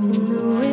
No